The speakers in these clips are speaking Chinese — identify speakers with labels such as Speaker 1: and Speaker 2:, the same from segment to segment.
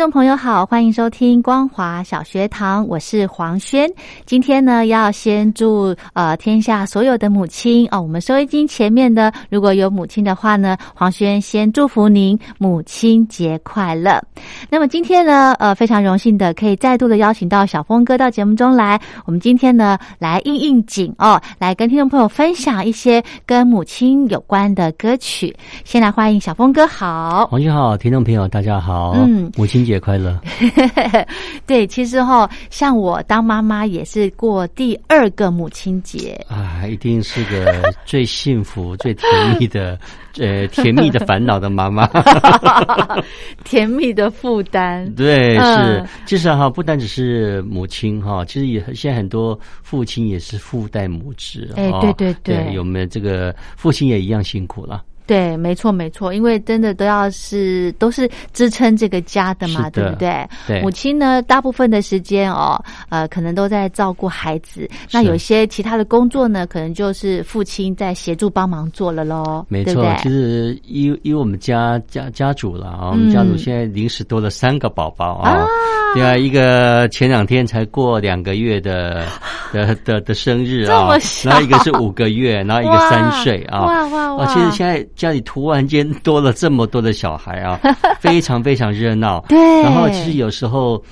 Speaker 1: 听众朋友好，欢迎收听光华小学堂，我是黄轩。今天呢，要先祝呃天下所有的母亲哦，我们收音机前面的如果有母亲的话呢，黄轩先祝福您母亲节快乐。那么今天呢，呃，非常荣幸的可以再度的邀请到小峰哥到节目中来。我们今天呢，来应应景哦，来跟听众朋友分享一些跟母亲有关的歌曲。先来欢迎小峰哥，好，
Speaker 2: 黄轩好，听众朋友大家好，
Speaker 1: 嗯
Speaker 2: 母亲节节快乐。
Speaker 1: 对，其实哈、像我当妈妈也是过第二个母亲节，
Speaker 2: 啊，一定是个最幸福、最甜蜜的，呃，甜蜜的烦恼的妈妈。
Speaker 1: 甜蜜的负担。
Speaker 2: 对，
Speaker 1: 嗯
Speaker 2: 是，其实哈，不单只是母亲哈，其实也现在很多父亲也是父代母职。
Speaker 1: 哎
Speaker 2: 哦
Speaker 1: 对对对
Speaker 2: 对，我们这个父亲也一样辛苦了。
Speaker 1: 对，没错没错，因为真的都要是都是支撑这个家的嘛，对不对？
Speaker 2: 对。
Speaker 1: 母亲呢，大部分的时间哦，呃，可能都在照顾孩子，那有些其他的工作呢，可能就是父亲在协助帮忙做了喽，
Speaker 2: 没错
Speaker 1: 对不对，
Speaker 2: 其实因因为我们家家家主了啊，我们家主
Speaker 1: 嗯
Speaker 2: 现在临时多了三个宝宝啊
Speaker 1: 啊，
Speaker 2: 对啊，一个前两天才过两个月的 的的的生日
Speaker 1: 这
Speaker 2: 啊
Speaker 1: 么小，
Speaker 2: 然后一个是五个月，然后一个三岁啊，
Speaker 1: 哇哇哇！
Speaker 2: 啊，其实现在家里突然间多了这么多的小孩啊，非常非常热闹。
Speaker 1: 对
Speaker 2: 然后其实有时候。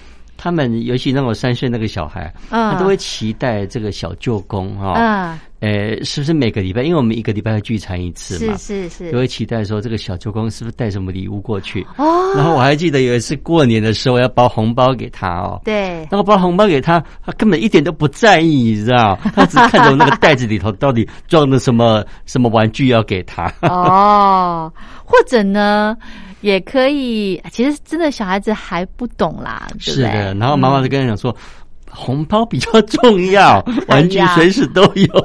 Speaker 2: 他们尤其那种三岁那个小孩，
Speaker 1: 嗯
Speaker 2: 他都会期待这个小舅公啊，
Speaker 1: 嗯，
Speaker 2: 呃，是不是每个礼拜？因为我们一个礼拜要聚餐一次嘛，
Speaker 1: 是是是，
Speaker 2: 都会期待说这个小舅公是不是带什么礼物过去。
Speaker 1: 哦，
Speaker 2: 然后我还记得有一次过年的时候要包红包给他哦，
Speaker 1: 对，
Speaker 2: 然后包红包给他，他根本一点都不在意，你知道？他只看着那个袋子里头到底装的什么什么玩具要给他。
Speaker 1: 哦，或者呢，也可以，其实真的小孩子还不懂啦，对不对？
Speaker 2: 是的，然后妈妈就跟他讲说，红包比较重要，玩具随时都有。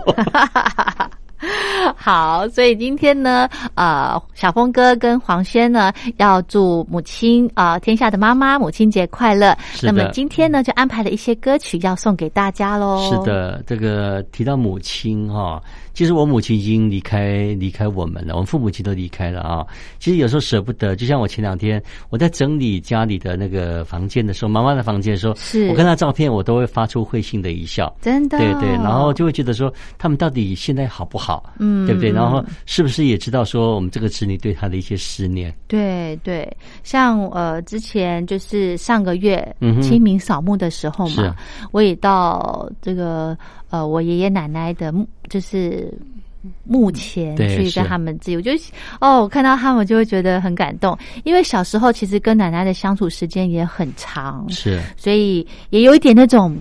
Speaker 1: 好，所以今天呢，呃，小峰哥跟黄轩呢，要祝母亲啊、呃天下的妈妈母亲节快乐。那么今天呢，就安排了一些歌曲要送给大家喽。
Speaker 2: 是，的，这个提到母亲哈、其实我母亲已经离开离开我们了，我们父母亲都离开了啊。其实有时候舍不得，就像我前两天我在整理家里的那个房间的时候，妈妈的房间的时候，
Speaker 1: 是
Speaker 2: 我看她照片，我都会发出会心的一笑。
Speaker 1: 真的，
Speaker 2: 对对，然后就会觉得说他们到底现在好不好，
Speaker 1: 嗯
Speaker 2: 对不对？然后是不是也知道说我们这个子女对他的一些思念？
Speaker 1: 对对，像呃之前就是上个月清明扫墓的时候嘛，
Speaker 2: 是
Speaker 1: 我也到这个呃我爷爷奶奶的墓就是。墓前去跟他们自由，我就哦，我看到他们就会觉得很感动，因为小时候其实跟奶奶的相处时间也很长，
Speaker 2: 是
Speaker 1: 所以也有一点那种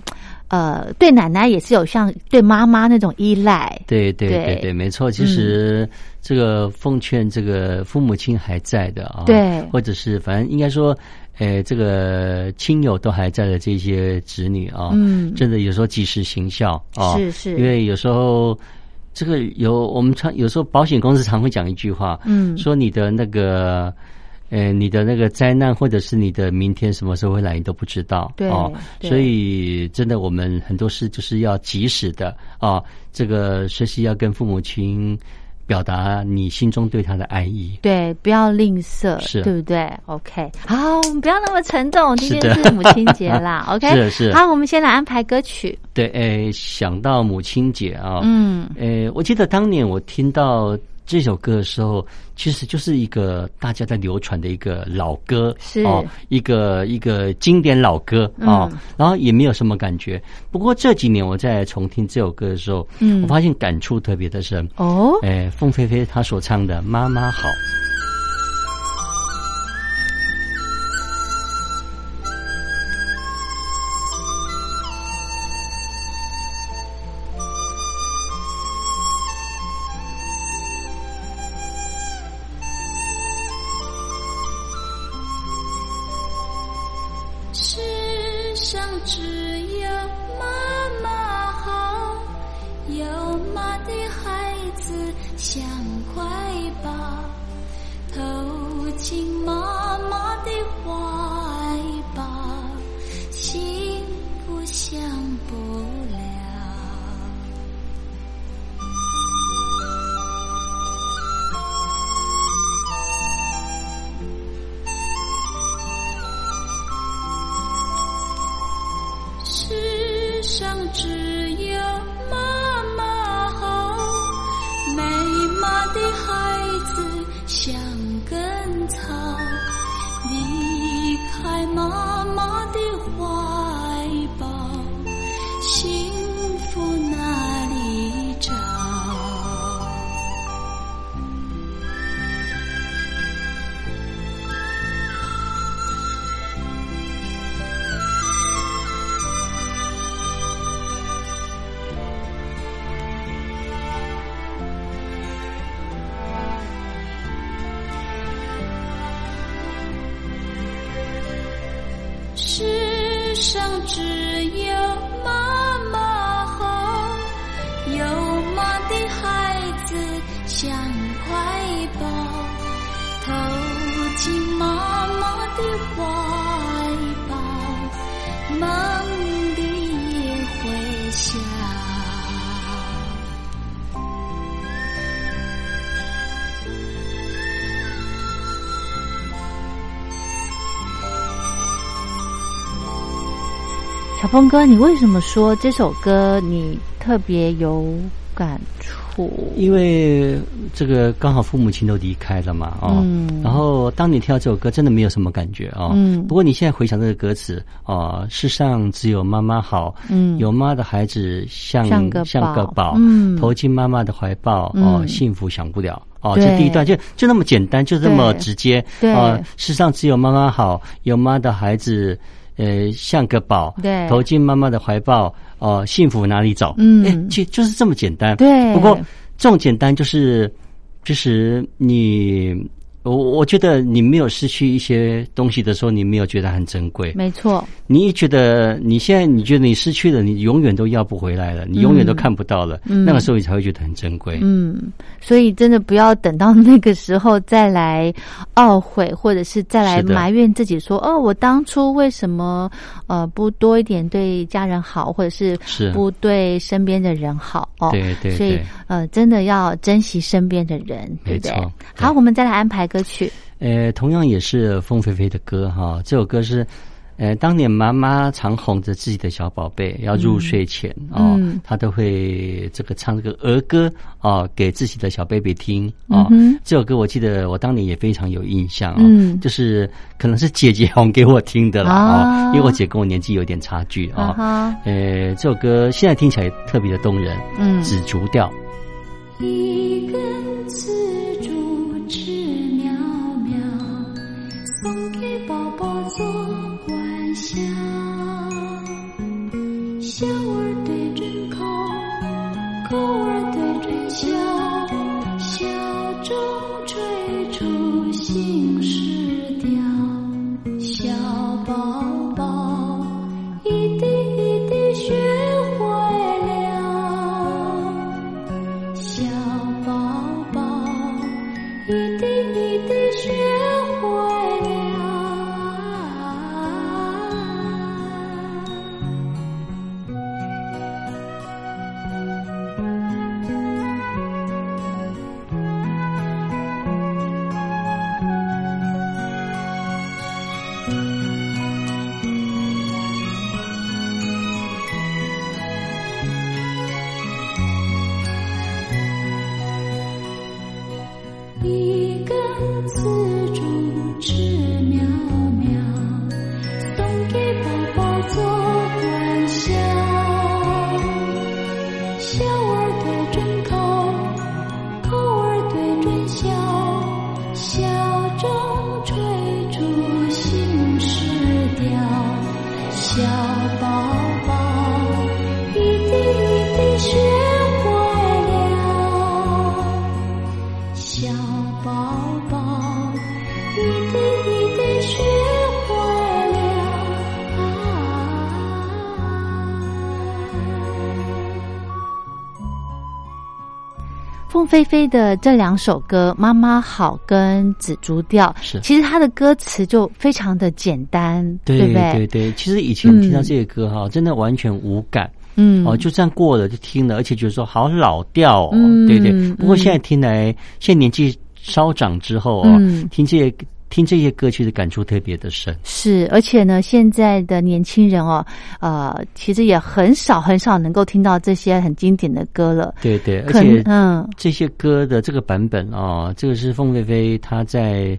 Speaker 1: 呃，对奶奶也是有像对妈妈那种依赖，
Speaker 2: 对对
Speaker 1: 对
Speaker 2: 对对，没错。其实这个奉劝这个父母亲还在的啊，
Speaker 1: 对
Speaker 2: 或者是反正应该说，呃，这个亲友都还在的这些子女啊，
Speaker 1: 嗯。
Speaker 2: 真的有时候及时行孝啊，
Speaker 1: 是是。
Speaker 2: 因为有时候。这个有我们常有时候保险公司常会讲一句话，
Speaker 1: 嗯。
Speaker 2: 说你的那个，呃，你的那个灾难或者是你的明天什么时候会来，你都不知道，
Speaker 1: 对
Speaker 2: 哦，
Speaker 1: 对。
Speaker 2: 所以真的我们很多事就是要及时的啊，这个学习要跟父母亲表达你心中对他的爱意。
Speaker 1: 对，不要吝啬，
Speaker 2: 是。
Speaker 1: 对不对？OK，好，我们不要那么沉重，今天
Speaker 2: 是
Speaker 1: 母亲节啦，OK，
Speaker 2: 是是。
Speaker 1: 好，我们先来安排歌曲，
Speaker 2: 对，诶，想到母亲节啊，
Speaker 1: 嗯，
Speaker 2: 呃，我记得当年我听到这首歌的时候，其实就是一个大家在流传的一个老歌，
Speaker 1: 是
Speaker 2: 哦，一个一个经典老歌啊、
Speaker 1: 嗯
Speaker 2: 然后也没有什么感觉。不过这几年我在重听这首歌的时候，
Speaker 1: 嗯
Speaker 2: 我发现感触特别的深。
Speaker 1: 哦，
Speaker 2: 哎，凤飞飞她所唱的《妈妈好》。
Speaker 1: 小峰哥，你为什么说这首歌你特别有感触？
Speaker 2: 因为这个刚好父母亲都离开了嘛，哦，
Speaker 1: 嗯。
Speaker 2: 然后当你听到这首歌，真的没有什么感觉哦，
Speaker 1: 嗯。
Speaker 2: 不过你现在回想这个歌词，哦，世上只有妈妈好，
Speaker 1: 嗯。
Speaker 2: 有妈的孩子像
Speaker 1: 像个宝。
Speaker 2: 宝，
Speaker 1: 嗯。
Speaker 2: 投进妈妈的怀抱，哦，
Speaker 1: 嗯。
Speaker 2: 幸福享不了。哦，这第一段就就那么简单，就这么直接。
Speaker 1: 对。
Speaker 2: 哦，世上只有妈妈好，有妈的孩子，呃，像个宝，
Speaker 1: 对
Speaker 2: 投进妈妈的怀抱，哦，幸福哪里找？
Speaker 1: 嗯
Speaker 2: 哎其实就是这么简单。
Speaker 1: 对
Speaker 2: 不过这种简单就是，就是你，我我觉得你没有失去一些东西的时候，你没有觉得很珍贵。
Speaker 1: 没错，
Speaker 2: 你一觉得你现在你觉得你失去了，你永远都要不回来了，你永远都看不到了，
Speaker 1: 嗯
Speaker 2: 那个时候你才会觉得很珍贵。
Speaker 1: 嗯，所以真的不要等到那个时候再来懊悔，或者是再来埋怨自己说，哦，我当初为什么呃不多一点对家人好，或者是
Speaker 2: 是
Speaker 1: 不对身边的人好哦。
Speaker 2: 对对
Speaker 1: 所以呃，真的要珍惜身边的人，对不对
Speaker 2: 没错？
Speaker 1: 好，我们再来安排歌曲。
Speaker 2: 呃，同样也是凤飞飞的歌哈，这首歌是。呃，当年妈妈常哄着自己的小宝贝要入睡前、哦
Speaker 1: 嗯，
Speaker 2: 她都会这个唱这个儿歌哦，给自己的小 baby 听哦。
Speaker 1: 嗯
Speaker 2: 这首歌我记得我当年也非常有印象哦，
Speaker 1: 嗯
Speaker 2: 就是可能是姐姐哄给我听的了
Speaker 1: 啊
Speaker 2: 哦，因为我姐跟我年纪有点差距哦。
Speaker 1: 啊哈，
Speaker 2: 呃，这首歌现在听起来特别的动人，
Speaker 1: 嗯
Speaker 2: 紫竹调。
Speaker 3: 一根
Speaker 1: 凤飞飞的这两首歌《妈妈好》跟《紫竹调》，
Speaker 4: 是
Speaker 1: 其实它的歌词就非常的简单，
Speaker 4: 对
Speaker 1: 不对？
Speaker 4: 对对，其实以前听到这些歌哈，真的完全无感。
Speaker 1: 嗯，
Speaker 4: 哦，就这样过了就听了，而且觉得说好老调哦，
Speaker 1: 嗯
Speaker 4: 对对。不过
Speaker 1: 嗯
Speaker 4: 现在听来，现在年纪稍长之后哦，
Speaker 1: 嗯
Speaker 4: 听这些听这些歌曲的感触特别的深。
Speaker 1: 是，而且呢，现在的年轻人哦，呃，其实也很少很少能够听到这些很经典的歌了。
Speaker 4: 对对，而且
Speaker 1: 嗯
Speaker 4: 这些歌的这个版本哦，这个是凤飞飞她在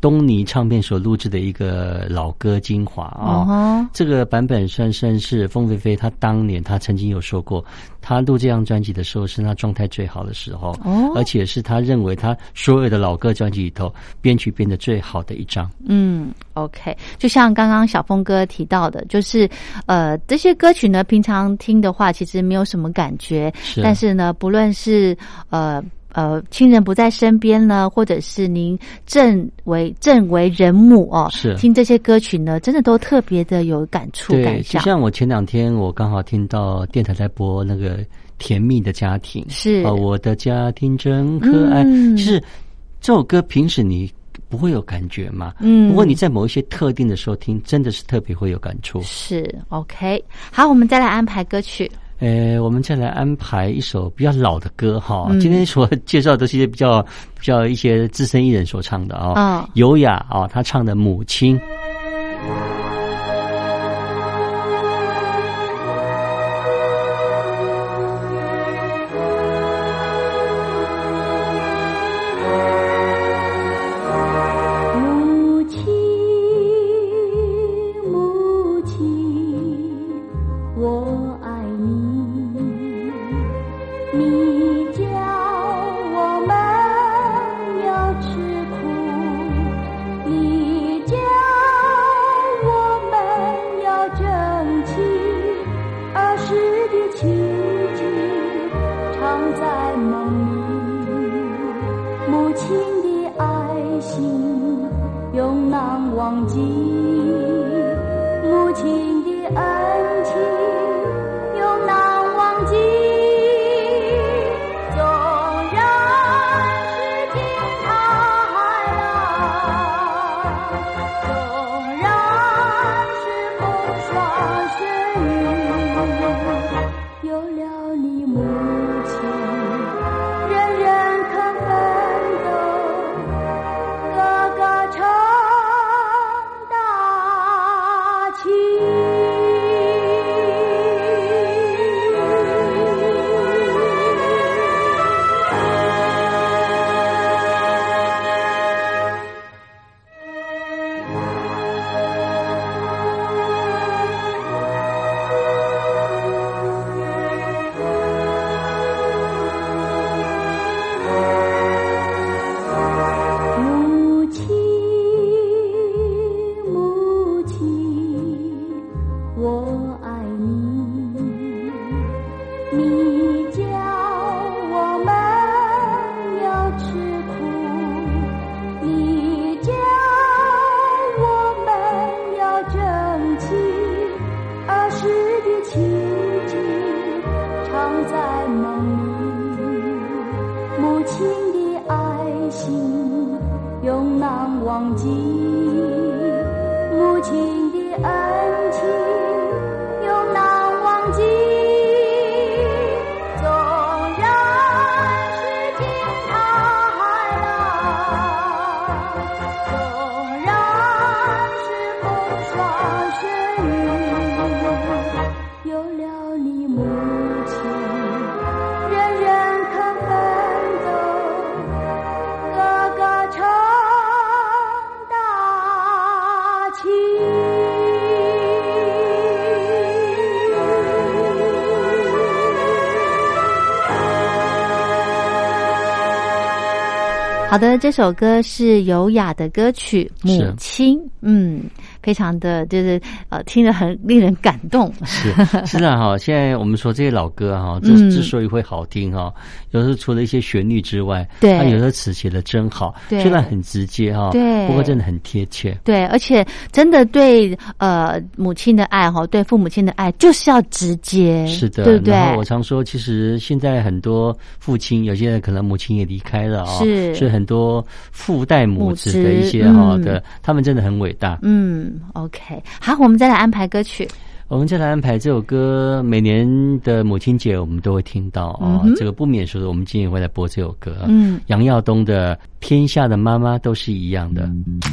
Speaker 4: 东尼唱片所录制的一个老歌精华啊、
Speaker 1: 哦吼
Speaker 4: 这个版本算算是凤飞飞她当年她曾经有说过，她录这张专辑的时候是她状态最好的时候，
Speaker 1: 哦
Speaker 4: 而且是她认为她所有的老歌专辑里头编曲编的最好的一张。
Speaker 1: 嗯，OK，就像刚刚小峰哥提到的，就是呃，这些歌曲呢，平常听的话，其实没有什么感觉，
Speaker 4: 是
Speaker 1: 但是呢，不论是呃。呃，亲人不在身边呢，或者是您正为正为人母哦，
Speaker 4: 是
Speaker 1: 听这些歌曲呢，真的都特别的有感触
Speaker 4: 对，
Speaker 1: 感想。
Speaker 4: 就像我前两天我刚好听到电台在播那个《甜蜜的家庭》，
Speaker 1: 是
Speaker 4: 啊，我的家庭真可爱。
Speaker 1: 嗯
Speaker 4: 其实这首歌平时你不会有感觉嘛，
Speaker 1: 嗯
Speaker 4: 不过你在某一些特定的时候听，真的是特别会有感触。
Speaker 1: 是 OK，好，我们再来安排歌曲。
Speaker 4: 呃，我们再来安排一首比较老的歌哈。
Speaker 1: 嗯
Speaker 4: 今天所介绍的是一些比较比较一些资深艺人所唱的啊、
Speaker 1: 嗯
Speaker 4: 优雅啊、他唱的《母亲》。
Speaker 1: 好的，这首歌是优雅的歌曲《母亲》，嗯，非常的就是呃，听着很令人感动。
Speaker 2: 是是啊，哈，现在我们说这些老歌哈，之
Speaker 1: 嗯
Speaker 2: 之所以会好听哈，有时候除了一些旋律之外，
Speaker 1: 对
Speaker 2: 它有时候词写的真好，
Speaker 1: 对
Speaker 2: 虽然很直接哈，
Speaker 1: 对
Speaker 2: 不过真的很贴切。
Speaker 1: 对，而且真的对呃母亲的爱哈，对父母亲的爱就是要直接，
Speaker 2: 是的，
Speaker 1: 对不对？
Speaker 2: 然后我常说，其实现在很多父亲，有些人可能母亲也离开了啊、
Speaker 1: 是
Speaker 2: 所以很多父代母子的一些哈、
Speaker 1: 嗯
Speaker 2: 的，他们真的很伟大。
Speaker 1: 嗯，OK，好，我们再来安排歌曲。
Speaker 2: 我们再来安排这首歌，每年的母亲节我们都会听到啊、这个不免说的，我们今天也会来播这首歌。
Speaker 1: 嗯，
Speaker 2: 杨耀东的《天下的妈妈都是一样的》。
Speaker 5: 嘣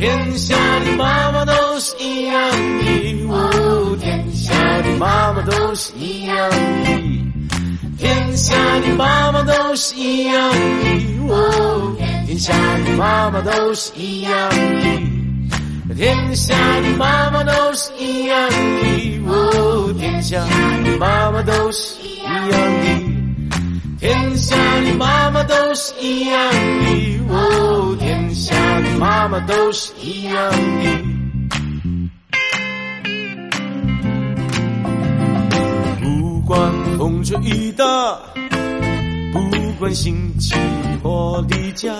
Speaker 5: 天下的妈妈都是一样的，哦，天下的妈妈都是一样的。天下的妈妈都是一样的，哦，天下的妈妈都是一样的，天下的妈妈都是一样的，哦，天下的妈妈都是一样的，天下的妈妈都是一样的，哦，下的妈妈都是一样的。不管风吹雨打，不管心情或离家，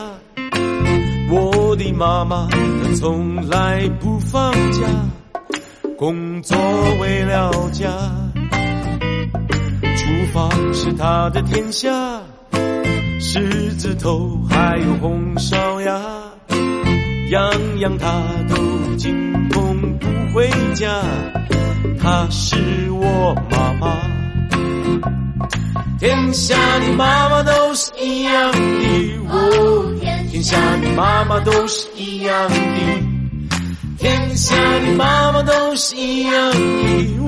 Speaker 5: 我的妈妈她从来不放假，工作为了家，厨房是她的天下，狮子头还有红烧鸭，样样他都精通不回家，她是我妈妈。天下的妈妈都是一样的，哦，天下的妈妈都是一样的，天下的妈妈都是一样的，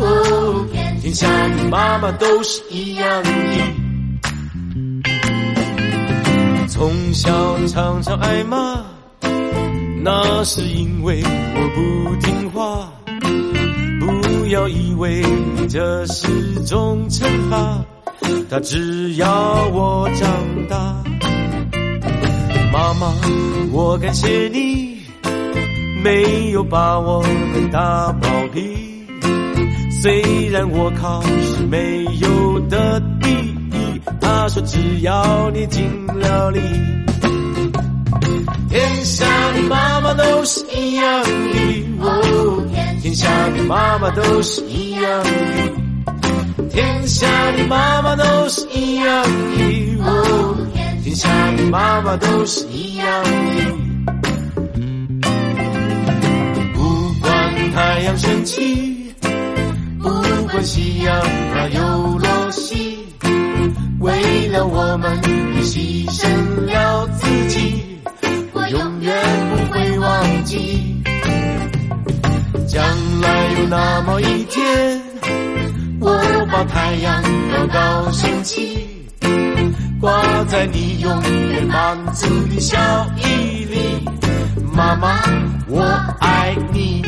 Speaker 5: 哦，天下的妈妈都是一样的。从小常常挨骂，那是因为我不听话。不要以为这是种惩罚。他只要我长大。妈妈，我感谢你，没有把我们打包皮。虽然我考试没有得第一，他说只要你尽了力。天下的妈妈都是一样的，哦，天下的妈妈都是一样的。天下的妈妈都是一样的，哦，天下的妈妈都是一样的。不管太阳升起，不管夕阳它又落西，为了我们你牺牲了自己，那么一天。我把太阳高高升起，挂在你永远满足的笑意里。妈妈，我爱你。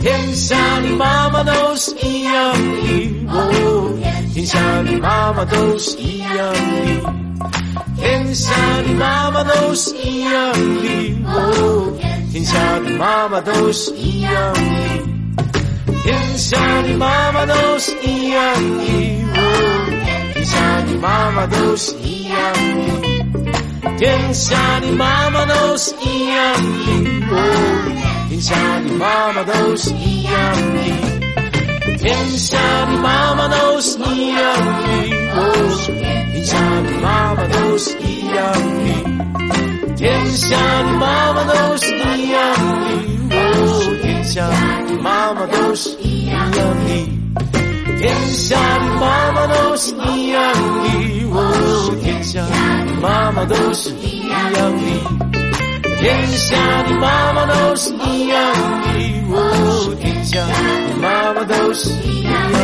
Speaker 5: 天下的妈妈都是一样的，哦，天下的妈妈都是一样的，天下的妈妈都是一样的，哦，天下的妈妈都是一样的。天下的妈妈都是一样的，天下的妈妈都是一样的，天下的妈妈都是一样的，天下的妈妈都是一样的，天下的妈妈都是一样的，天下的妈妈都是一样的，天下的妈妈都是一样的，哦，天下的妈妈都是一样的，天下的妈妈都是一样的，哦，天下的妈妈都是一样的，
Speaker 6: 天下的妈妈都是一样的，哦，天下的妈妈都是一样的，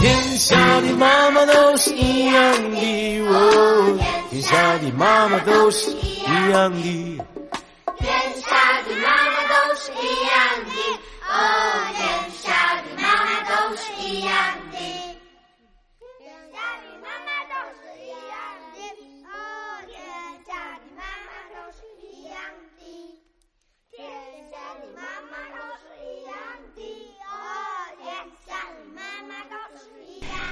Speaker 6: 天下的妈妈都是一样的，哦，下的妈妈都是一样的。
Speaker 5: 天下的妈妈都是一样的，哦，天下的妈妈都是一样的。天下的妈妈都是一样的，哦，天下的妈妈都是一样的。天下的妈妈都是一样的，哦，天下的妈妈都是一样的。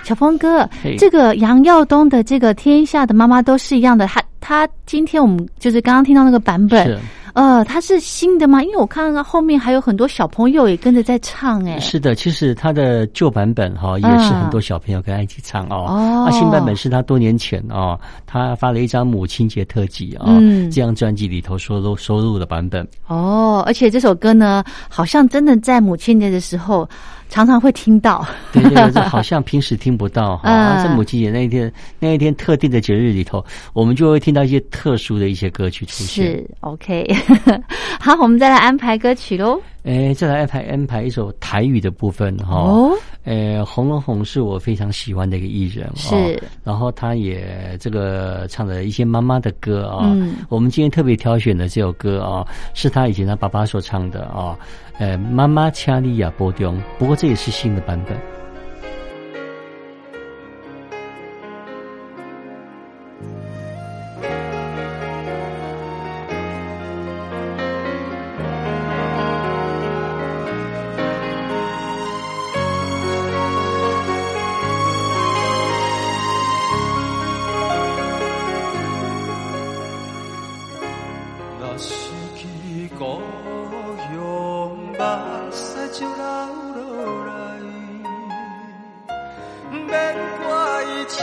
Speaker 1: 小峰哥，这个杨耀东的这个《天下的妈妈都是一样的》，他他今天我们就是刚刚听到那个版本
Speaker 2: 是，
Speaker 1: 呃，他是新的吗？因为我看到后面还有很多小朋友也跟着在唱，哎，
Speaker 2: 是的，其实他的旧版本哈、也是很多小朋友跟他一起唱哦。
Speaker 1: 哦。
Speaker 2: 啊，新版本是他多年前哦，他发了一张母亲节特辑啊、
Speaker 1: 嗯。
Speaker 2: 这张专辑里头收录收录的版本。
Speaker 1: 哦，而且这首歌呢，好像真的在母亲节的时候常常会听到，
Speaker 2: 对对对，好像平时听不到 哈、
Speaker 1: 嗯
Speaker 2: 在母亲节那一天那一天特定的节日里头，我们就会听到一些特殊的一些歌曲出现。
Speaker 1: 是 OK。好，我们再来安排歌曲喽。
Speaker 2: 哎，再来安排安排一首台语的部分哈。
Speaker 1: 哦，
Speaker 2: 哎，洪龙红是我非常喜欢的一个艺人，
Speaker 1: 是。
Speaker 2: 哦，然后他也这个唱了一些妈妈的歌啊、
Speaker 1: 嗯。
Speaker 2: 我们今天特别挑选的这首歌啊、是他以前他爸爸所唱的啊、呃，妈妈掐利亚波中，不过这也是新的版本。
Speaker 6: 想起故乡，目屎就流落来，免怪车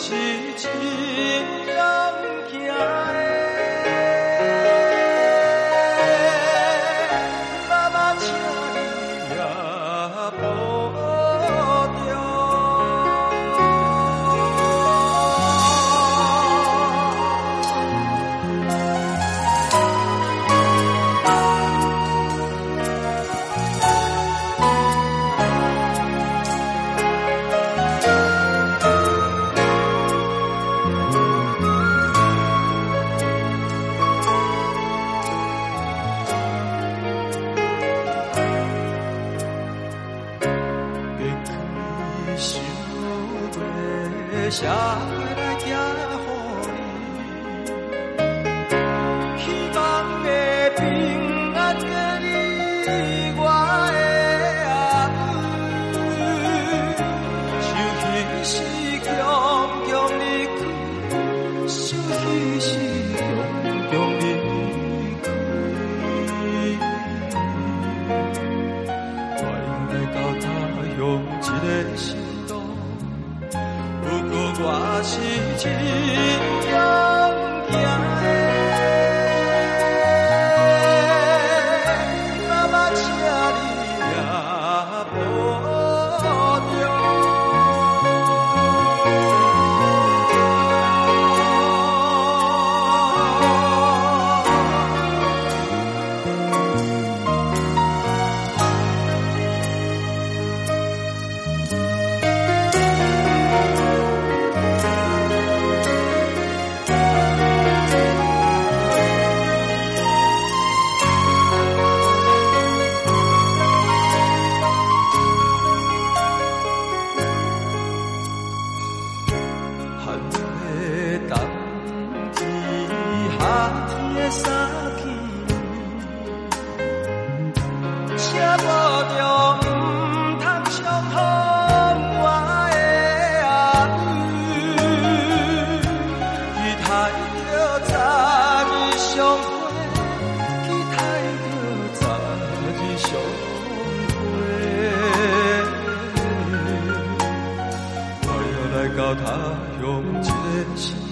Speaker 6: 是他
Speaker 7: 用决心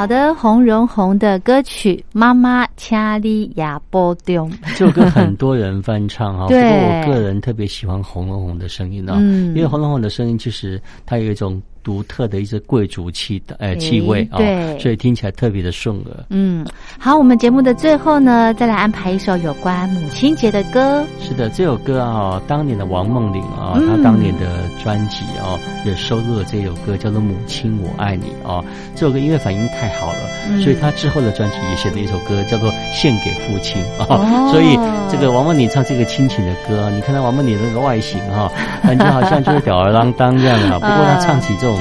Speaker 1: 好的，洪荣宏的歌曲《妈妈掐里亚波东》，
Speaker 2: 这首歌很多人翻唱啊，不
Speaker 1: 对
Speaker 2: 过我个人特别喜欢洪荣宏的声音哦，
Speaker 1: 嗯。
Speaker 2: 因为洪荣宏的声音其实它有一种独特的一些贵族气的呃气味啊、
Speaker 1: 对
Speaker 2: 所以听起来特别的顺耳。
Speaker 1: 嗯，好，我们节目的最后呢，再来安排一首有关母亲节的歌。
Speaker 2: 是的，这首歌啊，当年的王梦玲啊，
Speaker 1: 嗯
Speaker 2: 她当年的专辑啊，也收录了这首歌，叫做《母亲我爱你》啊。这首歌因为反应太好了，
Speaker 1: 嗯
Speaker 2: 所以她之后的专辑也写了一首歌，叫做《献给父亲》啊。
Speaker 1: 哦
Speaker 2: 所以这个王梦玲唱这个亲情的歌啊，你看到王梦玲那个外形哈、感觉好像就是吊儿郎当这样的哈。不过她唱起这种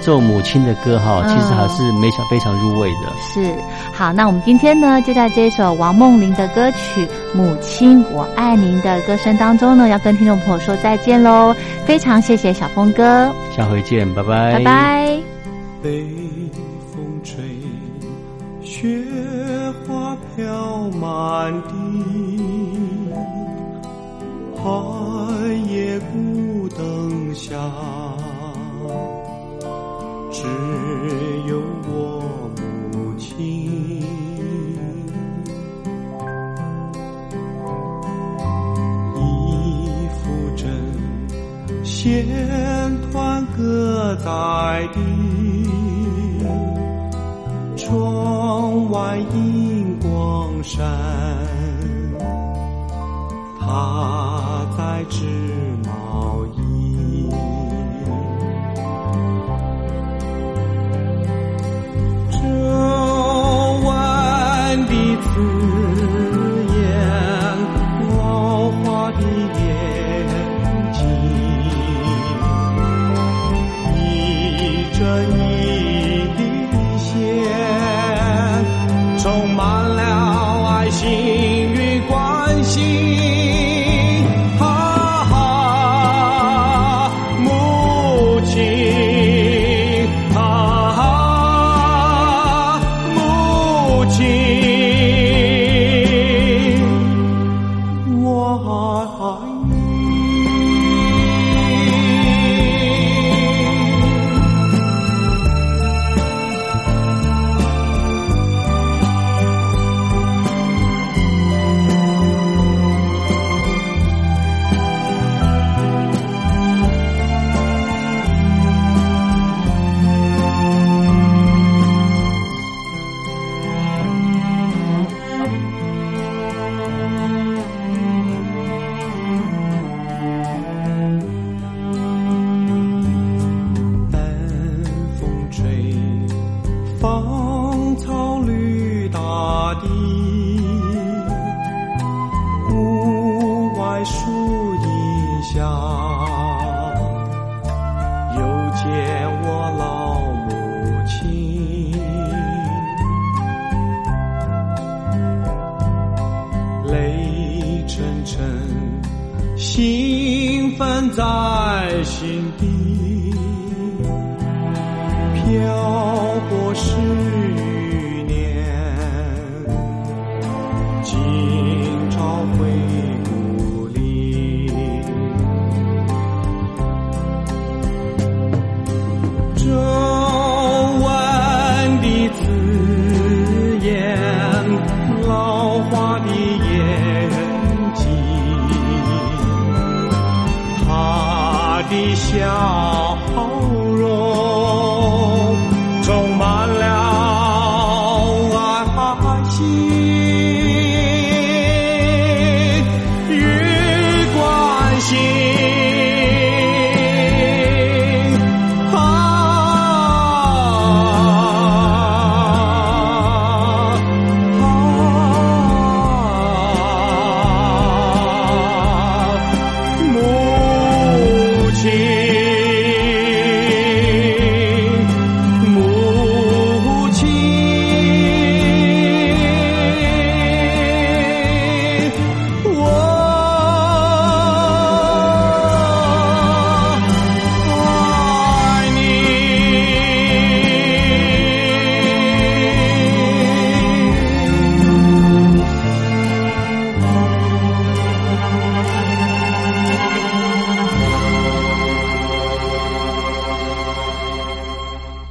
Speaker 2: 这种母亲的歌哈、
Speaker 1: 嗯
Speaker 2: 其实还是没想非常入味的。
Speaker 1: 是，好，那我们今天呢，就在这首王梦玲的歌曲《母亲我爱您》的歌声当中呢，要跟听众朋友说再见喽。非常谢谢小峰哥，
Speaker 2: 下回见，拜拜，
Speaker 1: 拜拜。
Speaker 7: 北风吹，雪花飘满地，寒夜孤灯下，在地，窗外银光闪，他在